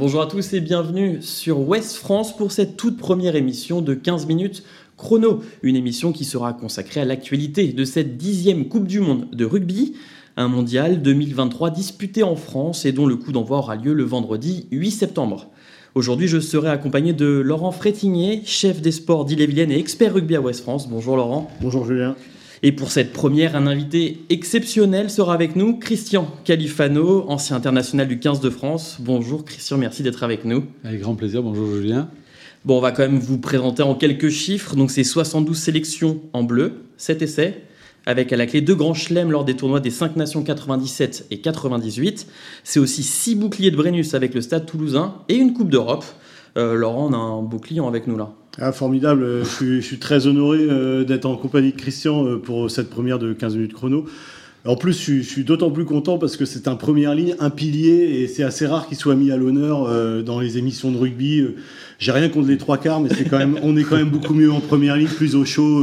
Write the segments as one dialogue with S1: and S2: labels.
S1: Bonjour à tous et bienvenue sur Ouest France pour cette toute première émission de 15 minutes chrono. Une émission qui sera consacrée à l'actualité de cette dixième Coupe du Monde de rugby. Un mondial 2023 disputé en France et dont le coup d'envoi aura lieu le vendredi 8 septembre. Aujourd'hui, je serai accompagné de Laurent Frétigné, chef des sports d'Ille-et-Vilaine et expert rugby à Ouest France. Bonjour Laurent.
S2: Bonjour Julien.
S1: Et pour cette première, un invité exceptionnel sera avec nous, Christian Califano, ancien international du 15 de France. Bonjour Christian, merci d'être avec nous.
S3: Avec grand plaisir, bonjour Julien.
S1: Bon, on va quand même vous présenter en quelques chiffres. Donc c'est 72 sélections en bleu, 7 essais, avec à la clé deux grands chelems lors des tournois des 5 nations 97 et 98. C'est aussi 6 boucliers de Brennus avec le Stade toulousain et une Coupe d'Europe. Euh, Laurent, on a un bouclier avec nous là.
S2: Ah, formidable, euh, je suis, très honoré euh, d'être en compagnie de Christian pour cette première de 15 minutes chrono. En plus, je, suis d'autant plus content parce que c'est un première ligne, un pilier, et c'est assez rare qu'il soit mis à l'honneur dans les émissions de rugby. J'ai rien contre les trois quarts, mais c'est quand même, on est quand même beaucoup mieux en première ligne, plus au chaud.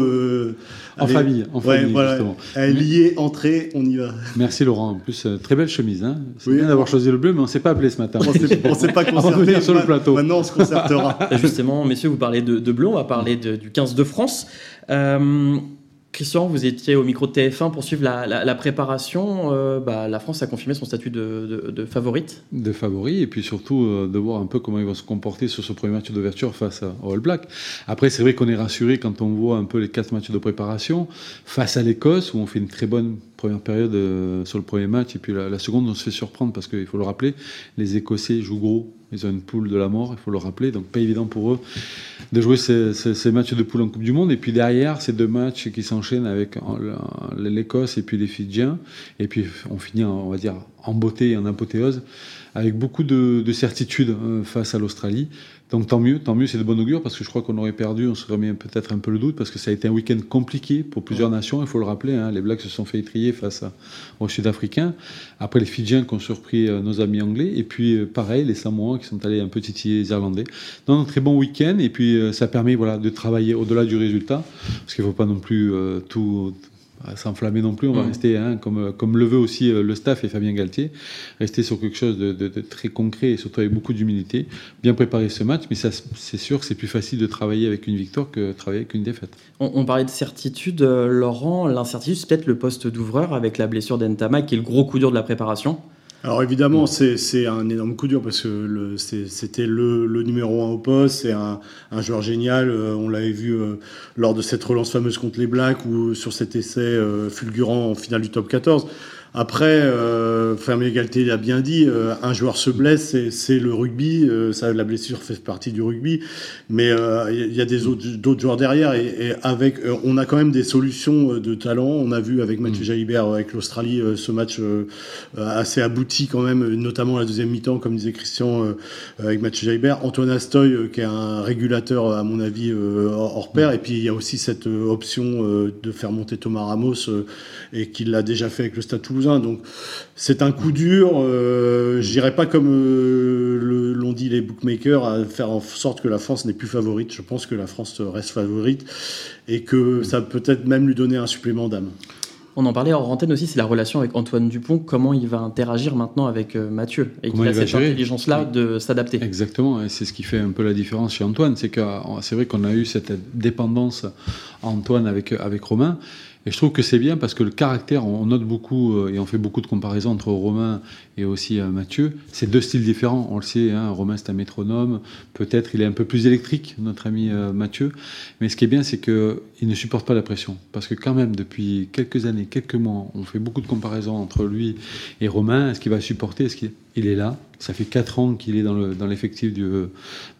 S3: en famille, en famille, justement.
S2: Lié, entrée, on y va.
S3: Merci Laurent. En plus, très belle chemise. Hein. C'est bien d'avoir choisi le bleu, mais on ne s'est pas appelé ce matin.
S2: On ne s'est pas concerté.
S3: sur le plateau.
S2: Maintenant, on se concertera.
S1: Justement, messieurs, vous parlez de, bleu, on va parler du 15 de France. Euh, Christian, vous étiez au micro de TF1 pour suivre la, préparation. Euh, bah, la France a confirmé son statut de, favorite.
S3: De favori, et puis surtout euh, de voir un peu comment ils vont se comporter sur ce premier match d'ouverture face au All Black. Après, c'est vrai qu'on est rassuré quand on voit un peu les quatre matchs de préparation face à l'Écosse, où on fait une très bonne première période euh, sur le premier match, et puis la seconde, on se fait surprendre parce qu'il faut le rappeler, les Écossais jouent gros ils ont une poule de la mort, il faut le rappeler. Donc, pas évident pour eux de jouer ces, matchs de poule en Coupe du Monde. Et puis derrière, ces deux matchs qui s'enchaînent avec l'Écosse et puis les Fidjiens. Et puis, on finit, on va dire, en beauté et en apothéose, avec beaucoup de, de certitude euh, face à l'Australie. Donc tant mieux, tant mieux, c'est de bon augure parce que je crois qu'on aurait perdu, on se remet peut-être un peu le doute parce que ça a été un week-end compliqué pour plusieurs nations, il faut le rappeler. Hein, les Blacks se sont fait étrier face aux Sud-Africains. Après les Fidjiens qui ont surpris euh, nos amis anglais et puis euh, pareil les Samoans qui sont allés un peu titiller les Irlandais. Donc un très bon week-end et puis euh, ça permet voilà de travailler au-delà du résultat parce qu'il ne faut pas non plus tout s'enflammer non plus. On va mm. rester, hein, comme, comme le veut aussi euh, le staff et Fabien Galtier, rester sur quelque chose de, très concret et surtout avec beaucoup d'humilité. Bien préparer ce match, mais c'est sûr que c'est plus facile de travailler avec une victoire que de travailler avec une défaite.
S1: On, parlait de certitude, euh, Laurent. L'incertitude, c'est peut-être le poste d'ouvreur avec la blessure d'Entama, qui est le gros coup dur de la préparation.
S2: Alors évidemment, c'est un énorme coup dur parce que c'était le, numéro un au poste, c'est un, joueur génial. Euh, on l'avait vu euh, lors de cette relance fameuse contre les Blacks ou sur cet essai euh, fulgurant en finale du top 14. Après, euh, Fermier Galtier l'a bien dit, euh, un joueur se blesse, c'est le rugby, euh, ça, la blessure fait partie du rugby, mais il euh, y a des autres, joueurs derrière et, et avec, on a quand même des solutions de talent. On a vu avec Mathieu mm. Jalibert, avec l'Australie, ce match assez abouti quand même, notamment la deuxième mi-temps, comme disait Christian, avec Mathieu Jalibert. Antoine Astoy, qui est un régulateur, à mon avis, hors pair, mm. et puis il y a aussi cette option de faire monter Thomas Ramos, et qu'il l'a déjà fait avec le Stade Toulousain donc c'est un coup dur. Euh, je dirais pas comme euh, l'ont dit les bookmakers à faire en sorte que la France n'est plus favorite. Je pense que la France reste favorite et que ça peut peut-être même lui donner un supplément d'âme.
S1: On en parlait en antenne aussi, c'est la relation avec Antoine Dupont, comment il va interagir maintenant avec euh, Mathieu, et qu'il a cette intelligence-là de s'adapter?
S3: Exactement, et c'est ce qui fait un peu la différence chez Antoine, c'est que c'est vrai qu'on a eu cette dépendance Antoine avec, avec Romain, et je trouve que c'est bien parce que le caractère, on note beaucoup euh, et on fait beaucoup de comparaisons entre Romain et aussi euh, Mathieu. C'est deux styles différents, on le sait. Hein, Romain, c'est un métronome. Peut-être il est un peu plus électrique, notre ami euh, Mathieu. Mais ce qui est bien, c'est qu'il ne supporte pas la pression. Parce que quand même, depuis quelques années, quelques mois, on fait beaucoup de comparaisons entre lui et Romain. Est-ce qu'il va supporter? Est-ce qu'il est là? Ça fait 4 ans qu'il est dans l'effectif de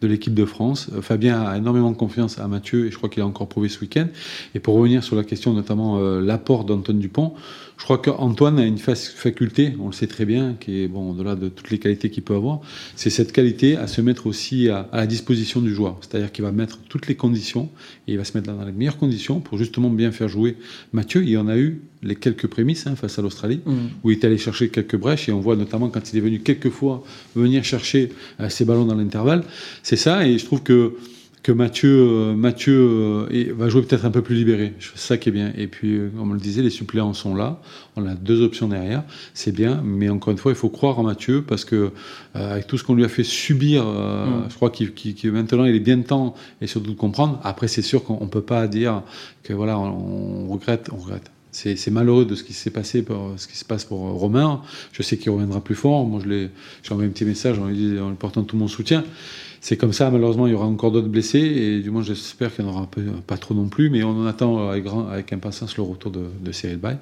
S3: l'équipe de France. Fabien a énormément confiance à Mathieu et je crois qu'il a encore prouvé ce week-end. Et pour revenir sur la question, notamment euh, l'apport d'Antoine Dupont, je crois qu'Antoine a une faculté, on le sait très bien, qui est bon au-delà de toutes les qualités qu'il peut avoir, c'est cette qualité à se mettre aussi à, la disposition du joueur. C'est-à-dire qu'il va mettre toutes les conditions et il va se mettre dans les meilleures conditions pour justement bien faire jouer Mathieu. Il y en a eu les quelques prémices hein, face à l'Australie, mmh. où il est allé chercher quelques brèches et on voit notamment quand il est venu quelques fois venir chercher euh, ses ballons dans l'intervalle. C'est ça et je trouve que que Mathieu, euh, Mathieu euh, va jouer peut-être un peu plus libéré. C'est ça qui est bien. Et puis, euh, comme on le disait, les suppléants sont là. On a deux options derrière. C'est bien. Mais encore une fois, il faut croire en Mathieu parce que avec tout ce qu'on lui a fait subir, mm. je crois qu'il maintenant il est bien temps et surtout de comprendre. Après, c'est sûr qu'on ne peut pas dire que voilà, on, regrette, on regrette. C'est malheureux de ce qui s'est passé, pour, ce qui se passe pour Romain. Je sais qu'il reviendra plus fort. Moi, je l'ai, j'ai envoyé un petit message en lui, en lui portant tout mon soutien c'est comme ça, malheureusement, il y aura encore d'autres blessés, et du moins j'espère qu'il n'y en aura pas, trop non plus, mais on en attend avec, grand, avec impatience le retour de, de Cyril Bay.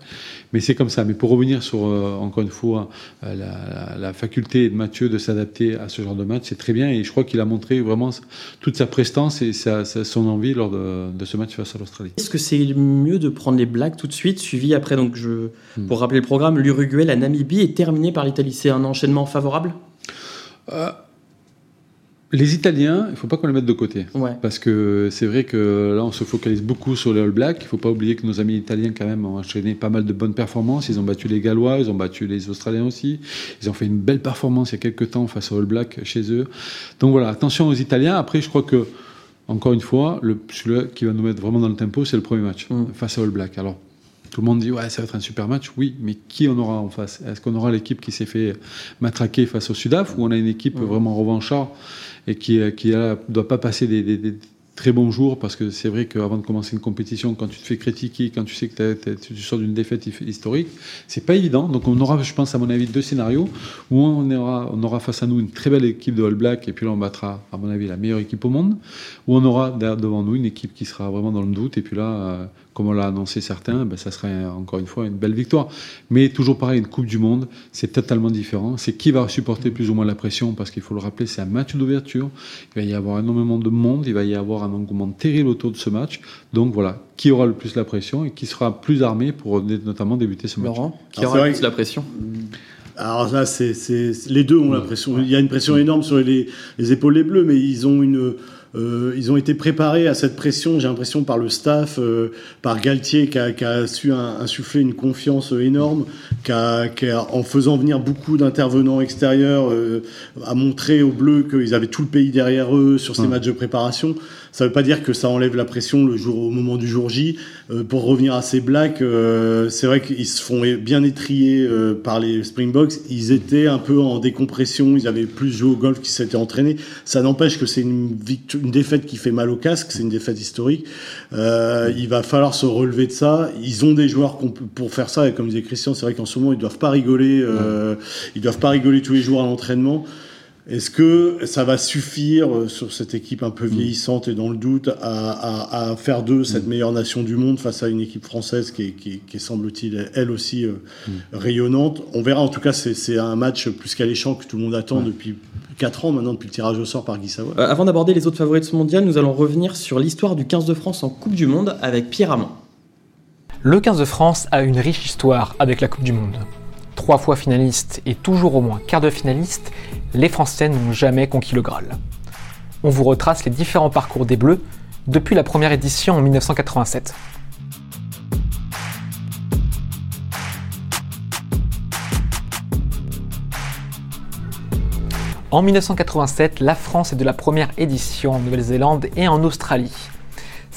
S3: Mais c'est comme ça. Mais pour revenir sur, euh, encore une fois, euh, la, faculté de Mathieu de s'adapter à ce genre de match, c'est très bien, et je crois qu'il a montré vraiment toute sa prestance et son envie lors de, ce match face à l'Australie.
S1: Est-ce que c'est mieux de prendre les blagues tout de suite, suivi après, donc je, hmm. pour rappeler le programme, l'Uruguay, la Namibie, est terminé par l'Italie C'est un enchaînement favorable?
S3: Euh, les Italiens, il ne faut pas qu'on les mette de côté. Parce que c'est vrai que là, on se focalise beaucoup sur les All Blacks. Il ne faut pas oublier que nos amis italiens, quand même, ont enchaîné pas mal de bonnes performances. Ils ont battu les Gallois, ils ont battu les Australiens aussi. Ils ont fait une belle performance il y a quelques temps face aux All Blacks chez eux. Donc voilà, attention aux Italiens. Après, je crois que, encore une fois, le, celui qui va nous mettre vraiment dans le tempo, c'est le premier match mm. face aux All Blacks. Alors, tout le monde dit ouais ça va être un super match. Oui, mais qui on aura en face? Est-ce qu'on aura l'équipe qui s'est fait matraquer face au Sudaf ou on a une équipe mm. vraiment revanchard? Et qui ne doit pas passer des, très bon jour parce que c'est vrai qu'avant de commencer une compétition, quand tu te fais critiquer, quand tu sais que tu sors d'une défaite historique, c'est pas évident. Donc on aura, je pense, à mon avis, deux scénarios où on aura, on aura face à nous une très belle équipe de All Black et puis là on battra, à mon avis, la meilleure équipe au monde, où on aura devant nous une équipe qui sera vraiment dans le doute et puis là, euh, comme on l'a annoncé certains, ben, ça serait encore une fois une belle victoire. Mais toujours pareil, une Coupe du Monde, c'est totalement différent. C'est qui va supporter plus ou moins la pression parce qu'il faut le rappeler, c'est un match d'ouverture. Il va y avoir énormément de monde, il va y avoir un engouement terrible autour de ce match. Donc voilà, qui aura le plus la pression et qui sera plus armé pour notamment débuter ce match.
S1: Laurent, qui aura le plus la pression
S2: alors là, c'est, les deux ont la pression. Il y a une pression énorme sur les, les épaules des Bleus, mais ils ont une, euh, ils ont été préparés à cette pression, j'ai l'impression, par le staff, euh, par Galtier qui a, qui a su insuffler une confiance énorme, qui a, qui a, en faisant venir beaucoup d'intervenants extérieurs, euh, a montré aux Bleus qu'ils avaient tout le pays derrière eux sur ces matchs de préparation. Ça ne veut pas dire que ça enlève la pression le jour, au moment du jour J. Euh, pour revenir à ces Blacks, euh, c'est vrai qu'ils se font bien étrier euh, par les Springboks. Ils étaient un peu en décompression, ils avaient plus joué au golf qu'ils s'étaient entraînés. Ça n'empêche que c'est une, une défaite qui fait mal au casque, c'est une défaite historique. il va falloir se relever de ça. Ils ont des joueurs pour faire ça, et comme disait Christian, c'est vrai qu'en ce moment, ils doivent pas rigoler. Ils doivent pas rigoler tous les jours à l'entraînement. Est-ce que ça va suffire euh, sur cette équipe un peu mm. vieillissante et dans le doute à, faire d'eux cette mm. meilleure nation du monde face à une équipe française qui est, semble-t-il elle aussi euh, mm. rayonnante? On verra. En tout cas, c'est un match plus qu'alléchant que tout le monde attend depuis 4 ans maintenant, depuis le tirage au sort par Guy Savoie.
S1: Euh, avant d'aborder les autres favoris de ce mondial, nous allons revenir sur l'histoire du 15 de France en Coupe du Monde avec Pierre Amand.
S4: Le 15 de France a une riche histoire avec la Coupe du Monde. Trois fois finaliste et toujours au moins quart de finaliste, les Français n'ont jamais conquis le Graal. On vous retrace les différents parcours des Bleus depuis la première édition en 1987. En 1987, la France est de la première édition en Nouvelle-Zélande et en Australie.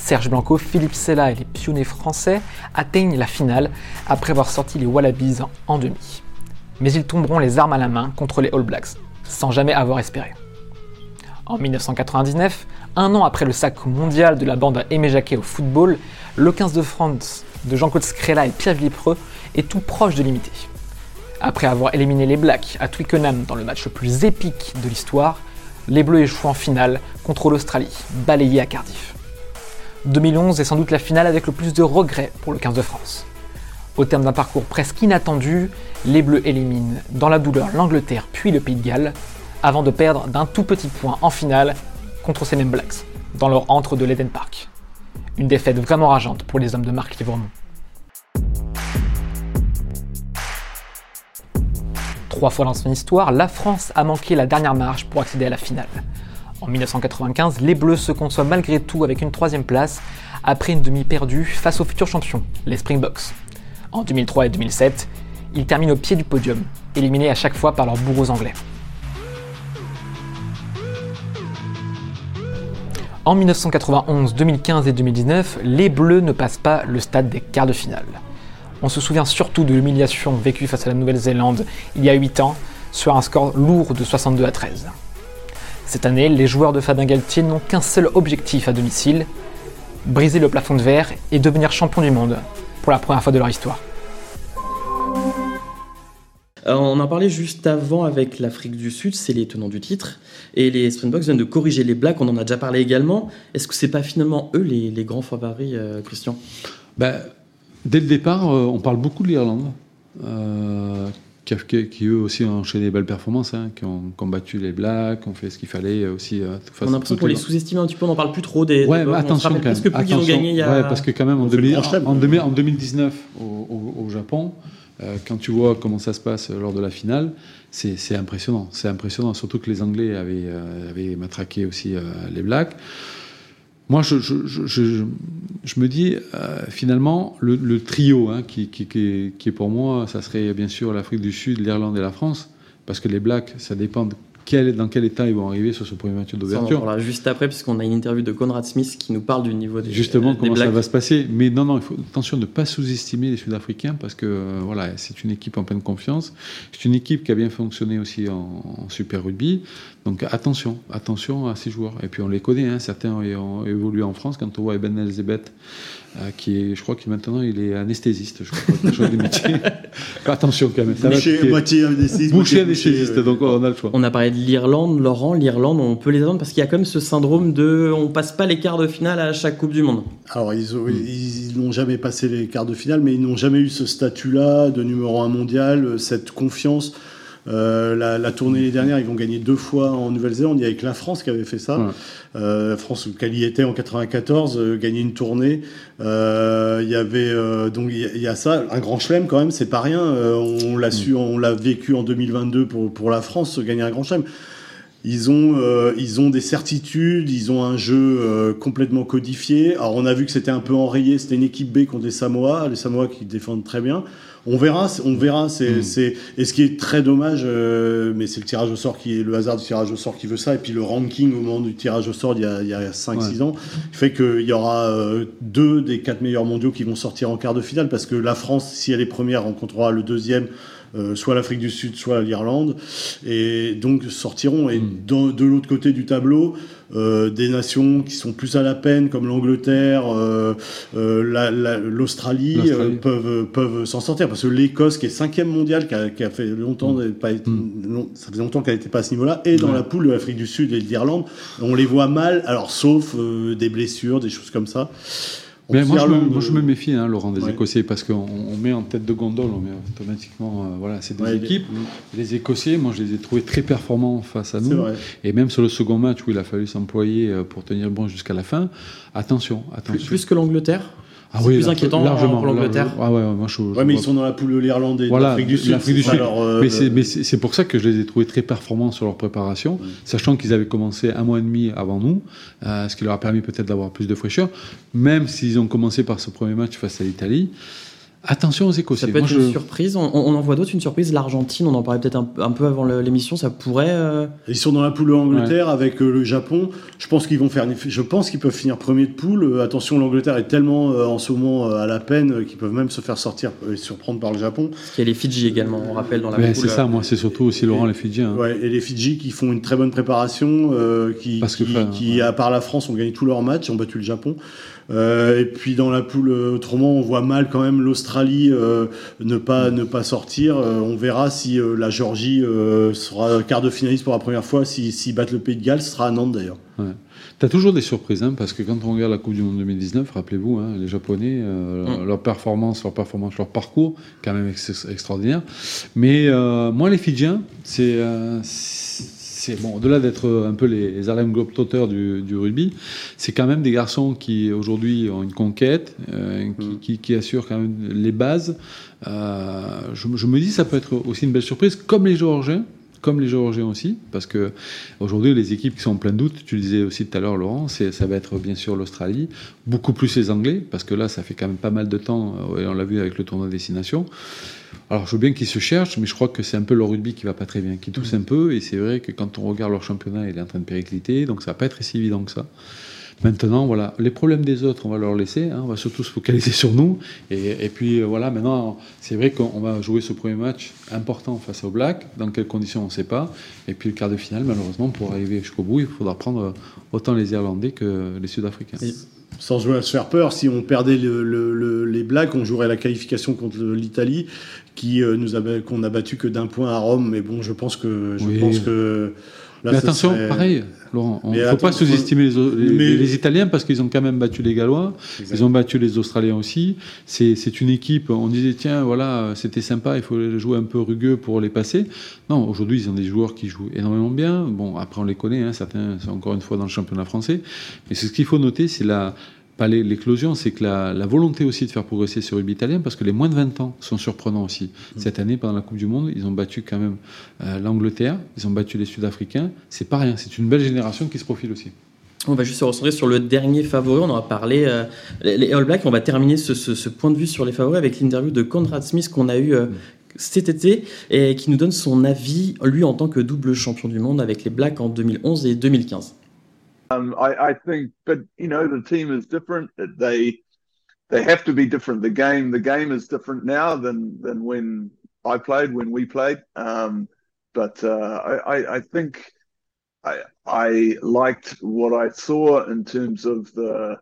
S4: Serge Blanco, Philippe Sella et les pionniers français atteignent la finale après avoir sorti les Wallabies en demi. Mais ils tomberont les armes à la main contre les All Blacks, sans jamais avoir espéré. En 1999, un an après le sac mondial de la bande Aimé Jacquet au football, le 15 de France de Jean-Claude Scrella et Pierre Villipreux est tout proche de l'imiter. Après avoir éliminé les Blacks à Twickenham dans le match le plus épique de l'histoire, les Bleus échouent en finale contre l'Australie, balayée à Cardiff. 2011 est sans doute la finale avec le plus de regrets pour le 15 de France. Au terme d'un parcours presque inattendu, les Bleus éliminent dans la douleur l'Angleterre puis le Pays de Galles, avant de perdre d'un tout petit point en finale contre ces mêmes Blacks, dans leur antre de l'Eden Park. Une défaite vraiment rageante pour les hommes de Marc Livremont. Trois fois dans son histoire, la France a manqué la dernière marche pour accéder à la finale. En 1995, les Bleus se conçoivent malgré tout avec une troisième place après une demi perdue face aux futurs champions, les Springboks. En 2003 et 2007, ils terminent au pied du podium, éliminés à chaque fois par leurs bourreaux anglais. En 1991, 2015 et 2019, les Bleus ne passent pas le stade des quarts de finale. On se souvient surtout de l'humiliation vécue face à la Nouvelle-Zélande il y a 8 ans, sur un score lourd de 62 à 13. Cette année, les joueurs de Fabien Galtier n'ont qu'un seul objectif à domicile, briser le plafond de verre et devenir champion du monde pour la première fois de leur histoire.
S1: Euh, on en parlait juste avant avec l'Afrique du Sud, c'est les tenants du titre. Et les Springboks viennent de corriger les Blacks, on en a déjà parlé également. Est-ce que c'est pas finalement eux les, grands favoris, euh, Christian?
S3: Ben, Dès le départ, euh, on parle beaucoup de l'Irlande, qui, eux aussi ont enchaîné des belles performances, hein, qui ont combattu les Blacks, ont fait ce qu'il fallait aussi.
S1: on a l'impression qu'on les sous-estimer un petit peu, on n'en parle plus trop des.
S3: Ouais, mais attention quand même. Parce que plus ils ont gagné il y a... Ouais, parce que quand même en, 2019 au Japon, euh, quand tu vois comment ça se passe lors de la finale, c'est impressionnant. C'est impressionnant, surtout que les Anglais avaient, euh, avaient matraqué aussi euh, les Blacks. Moi, je, je, je, je, me dis, finalement, le, trio hein, qui, qui, est pour moi, ça serait bien sûr l'Afrique du Sud, l'Irlande et la France, parce que les Blacks, ça dépend de dans quel état ils vont arriver sur ce premier match d'ouverture.
S1: Voilà, juste après, puisqu'on a une interview de Conrad Smith qui nous parle du niveau des
S3: Justement,
S1: des
S3: comment ça va se passer. Mais non, non, il faut attention de ne pas sous-estimer les Sud-Africains parce que euh, voilà, c'est une équipe en pleine confiance. C'est une équipe qui a bien fonctionné aussi en, Super Rugby. Donc attention, attention à ces joueurs. Et puis on les connaît, hein, certains ont évolué en France. Quand on voit Eben Elzebeth qui est, je crois que maintenant il est anesthésiste, je crois, des métiers. Attention quand même. Ça
S2: moitié anesthésiste.
S3: Boucher anesthésiste, donc on a le choix.
S1: On a parlé de l'Irlande, Laurent, l'Irlande, on peut les attendre parce qu'il y a quand même ce syndrome de on passe pas les quarts de finale à chaque Coupe du Monde.
S2: Alors ils n'ont jamais passé les quarts de finale, mais ils n'ont jamais eu ce statut-là de numéro un mondial, cette confiance. Euh, la, tournée dernière, ils vont gagner deux fois en Nouvelle-Zélande. Il y avait que la France qui avait fait ça. Euh, la France, qu'elle y était en 94, euh, gagner une tournée. il y avait donc il y, a ça, un grand chelem quand même, c'est pas rien. on l'a su, on l'a vécu en 2022 pour pour la France, gagner un grand chelem. Ils ont, ils ont des certitudes, ils ont un jeu complètement codifié. Alors on a vu que c'était un peu enrayé, c'était une équipe B contre les Samoa, les Samoa qui défendent très bien. On verra, on verra. C'est, hmm. c'est, et ce qui est très dommage, euh, mais c'est le tirage au sort qui est le hasard du tirage au sort qui veut ça, et puis le ranking au moment du tirage au sort il y a, il y a 5-6 ans, fait qu'il y aura euh, deux des quatre meilleurs mondiaux qui vont sortir en quart de finale, parce que la France, si elle est première, rencontrera le deuxième. Euh, soit l'Afrique du Sud, soit l'Irlande, et donc sortiront. Et hmm. de l'autre côté du tableau, euh, des nations qui sont plus à la peine, comme l'Angleterre, euh, euh l'Australie, euh, peuvent, peuvent s'en sortir. Parce que l'Écosse, qui est cinquième mondiale, qui a, qui a fait longtemps, mm. pas mm. ça fait longtemps qu'elle n'était pas à ce niveau-là, et dans la poule de l'Afrique du Sud et de l'Irlande, on les voit mal, alors sauf des blessures, des choses comme ça
S3: moi, je me, moi, je me, méfie, hein, Laurent, des Écossais, parce qu'on met en tête de gondole, on met automatiquement, euh, voilà, c'est des équipes. Les... Écossais, moi, je les ai trouvés très performants face à nous. Et même sur le second match où il a fallu s'employer euh, pour tenir bon jusqu'à la fin, attention, attention.
S1: plus que l'Angleterre?
S3: Ah oui,
S1: plus inquiétant largement, pour l'Angleterre.
S2: Ah ouais, moi je, ouais, mais ils sont dans la poule de l'Irlande et de l'Afrique du Sud. Du Sud.
S3: Euh, mais c'est pour ça que je les ai trouvés très performants sur leur préparation, sachant qu'ils avaient commencé un mois et demi avant nous, euh, ce qui leur a permis peut-être d'avoir plus de fraîcheur, même s'ils ont commencé par ce premier match face à l'Italie. Attention aux Écossais.
S1: Ça peut être une surprise. On, en voit d'autres, une surprise. L'Argentine, on en parlait peut-être un, peu avant l'émission, ça pourrait. Euh,
S2: Ils sont dans la poule Angleterre avec euh, le Japon. Je pense qu'ils vont faire. Je pense qu'ils peuvent finir premier de poule. Euh, attention, l'Angleterre est tellement en ce moment à la peine qu'ils peuvent même se faire sortir et surprendre par le Japon.
S1: Il y a les Fidji également, on rappelle dans la poule.
S3: C'est ça, moi, c'est surtout aussi Laurent les Fidji. Hein.
S2: Ouais, et les Fidji qui font une très bonne préparation, qui, Parce que, qui, à part la France, ont gagné tous leurs matchs, ont battu le Japon. Euh, et puis dans la poule, euh, autrement, on voit mal quand même l'Australie euh, ne pas ne pas sortir. on verra si la Géorgie sera quart de finaliste pour la première fois. S'ils si, battent le Pays de Galles, ce sera à Nantes d'ailleurs.
S3: Ouais. Tu as toujours des surprises, hein, parce que quand on regarde la Coupe du Monde 2019, rappelez-vous, hein, les Japonais, mm. leur performance, leur performance, leur parcours, quand même extraordinaire. Mais moi, les Fidjiens, c'est c'est bon, au-delà d'être un peu les, les Harlem Globetrotters du, du rugby, c'est quand même des garçons qui aujourd'hui ont une conquête, euh, qui, qui, assurent quand même les bases. Euh, je, je, me dis ça peut être aussi une belle surprise, comme les Géorgiens comme les Géorgiens aussi, parce que aujourd'hui les équipes qui sont en plein doute, tu le disais aussi tout à l'heure Laurent, ça va être bien sûr l'Australie, beaucoup plus les Anglais, parce que là ça fait quand même pas mal de temps, euh, et on l'a vu avec le tournoi destination. Alors je veux bien qu'ils se cherchent, mais je crois que c'est un peu le rugby qui va pas très bien, qui tousse un peu, et c'est vrai que quand on regarde leur championnat, il est en train de péricliter, donc ça va pas être si évident que ça. Maintenant, voilà, les problèmes des autres, on va leur laisser. Hein, on va surtout se focaliser sur nous. Et, puis, voilà, maintenant, c'est vrai qu'on va jouer ce premier match important face aux Blacks. Dans quelles conditions, on ne sait pas. Et puis, le quart de finale, malheureusement, pour arriver jusqu'au bout, il faudra prendre autant les Irlandais que les Sud-Africains
S2: sans jouer à se faire peur, si on perdait les Blacks, on jouerait la qualification contre l'Italie, qui euh, nous a qu'on a battu que d'un point à Rome. Mais bon, je pense que je pense que
S3: mais attention, pareil, Laurent, il ne faut pas sous-estimer les, les, Italiens parce qu'ils ont quand même battu les Gallois, ils ont battu les Australiens aussi. C'est une équipe, on disait, tiens, voilà, c'était sympa, il faut jouer un peu rugueux pour les passer. Non, aujourd'hui, ils ont des joueurs qui jouent énormément bien. Bon, après, on les connaît, hein, certains sont encore une fois dans le championnat français. Mais ce qu'il faut noter, c'est la, pas l'éclosion, c'est que la, volonté aussi de faire progresser ce rugby italien, parce que les moins de 20 ans sont surprenants aussi. Mm. Cette année, pendant la Coupe du Monde, ils ont battu quand même euh, l'Angleterre, ils ont battu les Sud-Africains. C'est pas rien, c'est une belle génération qui se profile aussi.
S1: On va juste se recentrer sur le dernier favori. On aura parlé euh, les All Blacks. On va terminer ce, point de vue sur les favoris avec l'interview de Conrad Smith qu'on a eu euh, mm. cet été et qui nous donne son avis, lui en tant que double champion du monde avec les Blacks en 2011 et 2015.
S5: Um, I, I, think, but you know, the team is different. They they have to be different. The game the game is different now than than when I played, when we played. Um, but uh, I, I think I I liked what I saw in terms of the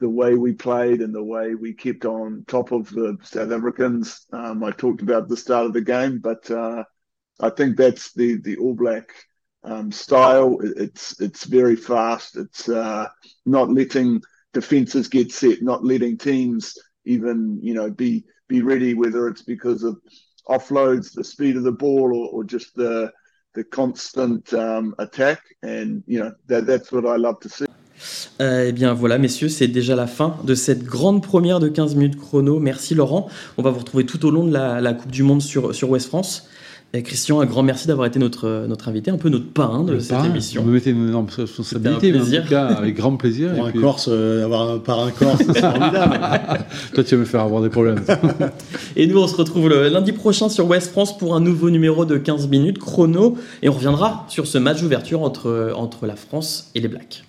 S5: the way we played and the way we kept on top of the South Africans. Um, I talked about the start of the game, but uh, I think that's the the All Black um, style. It's it's very fast. It's uh, not letting defenses get set, not letting teams even you know be be ready, whether it's because of offloads, the speed of the ball, or, or just the the constant um, attack. And you know that, that's what I love to see.
S1: Euh, eh bien voilà, messieurs, c'est déjà la fin de cette grande première de 15 minutes chrono. Merci Laurent. On va vous retrouver tout au long de la, la Coupe du Monde sur, sur West France. Christian, un grand merci d'avoir été notre, notre invité, un peu notre parrain de cette émission.
S3: Vous mettez une énorme responsabilité, mais en tout cas, avec grand plaisir.
S2: Pour un Corse, euh, avoir un parrain Corse, c'est formidable.
S3: Toi, tu vas me faire avoir des problèmes.
S1: et nous, on se retrouve le lundi prochain sur West France pour un nouveau numéro de 15 minutes chrono. Et on reviendra sur ce match d'ouverture entre, entre la France et les Blacks.